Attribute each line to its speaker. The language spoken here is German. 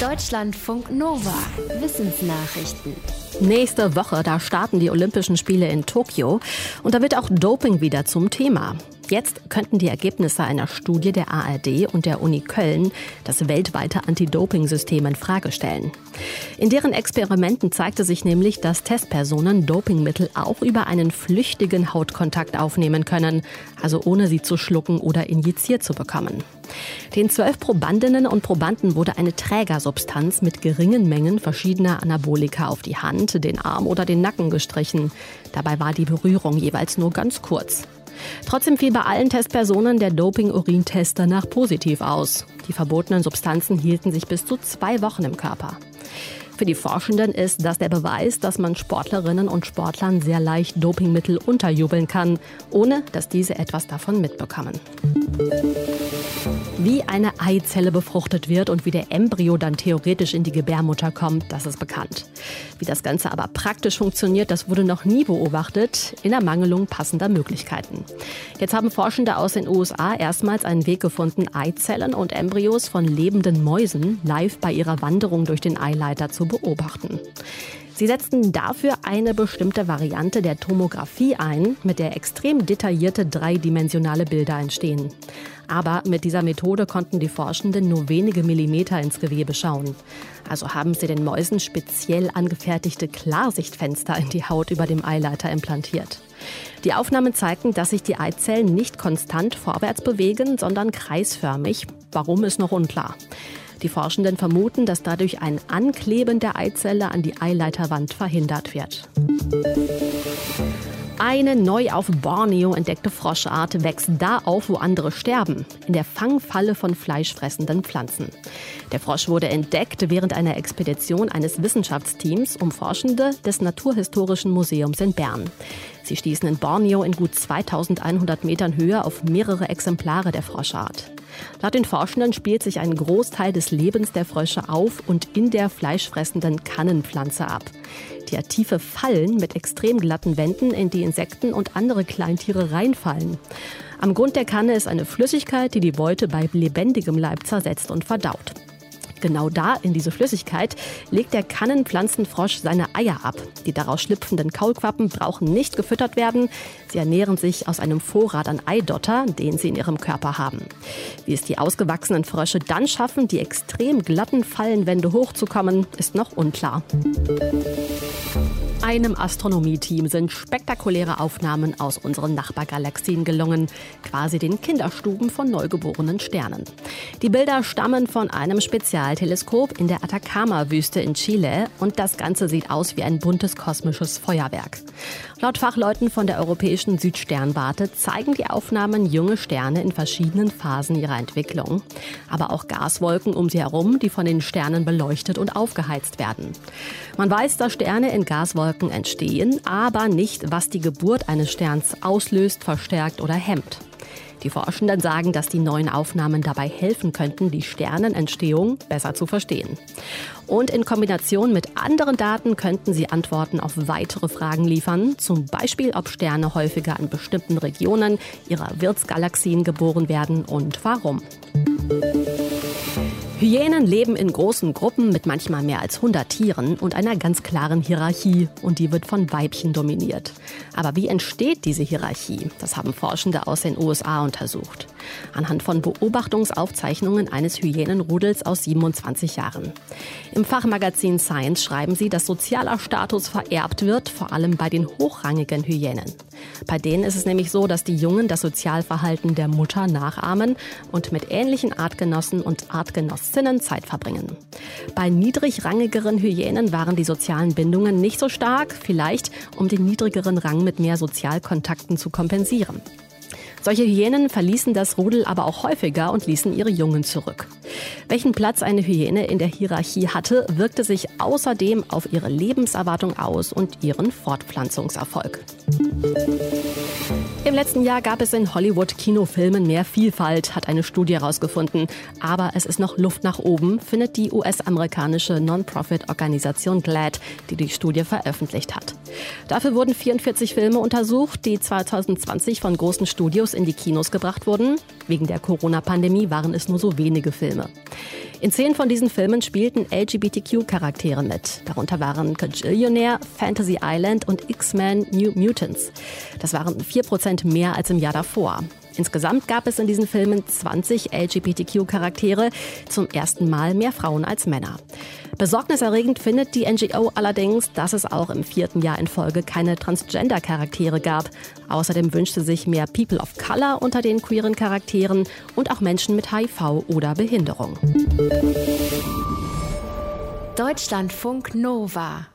Speaker 1: Deutschlandfunk Nova. Wissensnachrichten.
Speaker 2: Nächste Woche, da starten die Olympischen Spiele in Tokio und da wird auch Doping wieder zum Thema. Jetzt könnten die Ergebnisse einer Studie der ARD und der Uni Köln das weltweite Anti-Doping-System in Frage stellen. In deren Experimenten zeigte sich nämlich, dass Testpersonen Dopingmittel auch über einen flüchtigen Hautkontakt aufnehmen können, also ohne sie zu schlucken oder injiziert zu bekommen. Den zwölf Probandinnen und Probanden wurde eine Trägersubstanz mit geringen Mengen verschiedener Anabolika auf die Hand, den Arm oder den Nacken gestrichen. Dabei war die Berührung jeweils nur ganz kurz. Trotzdem fiel bei allen Testpersonen der Doping-Urintest danach positiv aus. Die verbotenen Substanzen hielten sich bis zu zwei Wochen im Körper. Für die Forschenden ist das der Beweis, dass man Sportlerinnen und Sportlern sehr leicht Dopingmittel unterjubeln kann, ohne dass diese etwas davon mitbekommen. Wie eine Eizelle befruchtet wird und wie der Embryo dann theoretisch in die Gebärmutter kommt, das ist bekannt. Wie das Ganze aber praktisch funktioniert, das wurde noch nie beobachtet, in Ermangelung passender Möglichkeiten. Jetzt haben Forschende aus den USA erstmals einen Weg gefunden, Eizellen und Embryos von lebenden Mäusen live bei ihrer Wanderung durch den Eileiter zu beobachten. Sie setzten dafür eine bestimmte Variante der Tomographie ein, mit der extrem detaillierte dreidimensionale Bilder entstehen. Aber mit dieser Methode konnten die Forschenden nur wenige Millimeter ins Gewebe schauen. Also haben sie den Mäusen speziell angefertigte Klarsichtfenster in die Haut über dem Eileiter implantiert. Die Aufnahmen zeigten, dass sich die Eizellen nicht konstant vorwärts bewegen, sondern kreisförmig. Warum ist noch unklar. Die Forschenden vermuten, dass dadurch ein Ankleben der Eizelle an die Eileiterwand verhindert wird. Eine neu auf Borneo entdeckte Froschart wächst da auf, wo andere sterben, in der Fangfalle von fleischfressenden Pflanzen. Der Frosch wurde entdeckt während einer Expedition eines Wissenschaftsteams um Forschende des Naturhistorischen Museums in Bern. Sie stießen in Borneo in gut 2100 Metern Höhe auf mehrere Exemplare der Froschart. Laut den Forschenden spielt sich ein Großteil des Lebens der Frösche auf und in der fleischfressenden Kannenpflanze ab. Die hat tiefe Fallen mit extrem glatten Wänden, in die Insekten und andere Kleintiere reinfallen. Am Grund der Kanne ist eine Flüssigkeit, die die Beute bei lebendigem Leib zersetzt und verdaut. Genau da, in diese Flüssigkeit, legt der Kannenpflanzenfrosch seine Eier ab. Die daraus schlüpfenden Kaulquappen brauchen nicht gefüttert werden. Sie ernähren sich aus einem Vorrat an Eidotter, den sie in ihrem Körper haben. Wie es die ausgewachsenen Frösche dann schaffen, die extrem glatten Fallenwände hochzukommen, ist noch unklar. Einem Astronomieteam sind spektakuläre Aufnahmen aus unseren Nachbargalaxien gelungen, quasi den Kinderstuben von neugeborenen Sternen. Die Bilder stammen von einem Spezialteleskop in der Atacama-Wüste in Chile und das Ganze sieht aus wie ein buntes kosmisches Feuerwerk. Laut Fachleuten von der Europäischen Südsternwarte zeigen die Aufnahmen junge Sterne in verschiedenen Phasen ihrer Entwicklung, aber auch Gaswolken um sie herum, die von den Sternen beleuchtet und aufgeheizt werden. Man weiß, dass Sterne in Gaswolken Wolken entstehen, aber nicht, was die Geburt eines Sterns auslöst, verstärkt oder hemmt. Die Forschenden sagen, dass die neuen Aufnahmen dabei helfen könnten, die Sternenentstehung besser zu verstehen. Und in Kombination mit anderen Daten könnten sie Antworten auf weitere Fragen liefern, zum Beispiel, ob Sterne häufiger in bestimmten Regionen ihrer Wirtsgalaxien geboren werden und warum. Hyänen leben in großen Gruppen mit manchmal mehr als 100 Tieren und einer ganz klaren Hierarchie und die wird von Weibchen dominiert. Aber wie entsteht diese Hierarchie? Das haben Forschende aus den USA untersucht. Anhand von Beobachtungsaufzeichnungen eines Hyänenrudels aus 27 Jahren. Im Fachmagazin Science schreiben sie, dass sozialer Status vererbt wird, vor allem bei den hochrangigen Hyänen. Bei denen ist es nämlich so, dass die Jungen das Sozialverhalten der Mutter nachahmen und mit ähnlichen Artgenossen und Artgenossinnen Zeit verbringen. Bei niedrigrangigeren Hyänen waren die sozialen Bindungen nicht so stark, vielleicht um den niedrigeren Rang mit mehr Sozialkontakten zu kompensieren. Solche Hyänen verließen das Rudel aber auch häufiger und ließen ihre Jungen zurück. Welchen Platz eine Hyäne in der Hierarchie hatte, wirkte sich außerdem auf ihre Lebenserwartung aus und ihren Fortpflanzungserfolg. Im letzten Jahr gab es in Hollywood-Kinofilmen mehr Vielfalt, hat eine Studie herausgefunden. Aber es ist noch Luft nach oben, findet die US-amerikanische Non-Profit-Organisation GLAD, die die Studie veröffentlicht hat. Dafür wurden 44 Filme untersucht, die 2020 von großen Studios in die Kinos gebracht wurden. Wegen der Corona-Pandemie waren es nur so wenige Filme. In zehn von diesen Filmen spielten LGBTQ-Charaktere mit. Darunter waren Kajillionaire, Fantasy Island und X-Men New Mutants. Das waren 4% mehr als im Jahr davor. Insgesamt gab es in diesen Filmen 20 LGBTQ-Charaktere, zum ersten Mal mehr Frauen als Männer. Besorgniserregend findet die NGO allerdings, dass es auch im vierten Jahr in Folge keine Transgender-Charaktere gab. Außerdem wünschte sich mehr People of Color unter den queeren Charakteren und auch Menschen mit HIV oder Behinderung.
Speaker 1: Deutschlandfunk Nova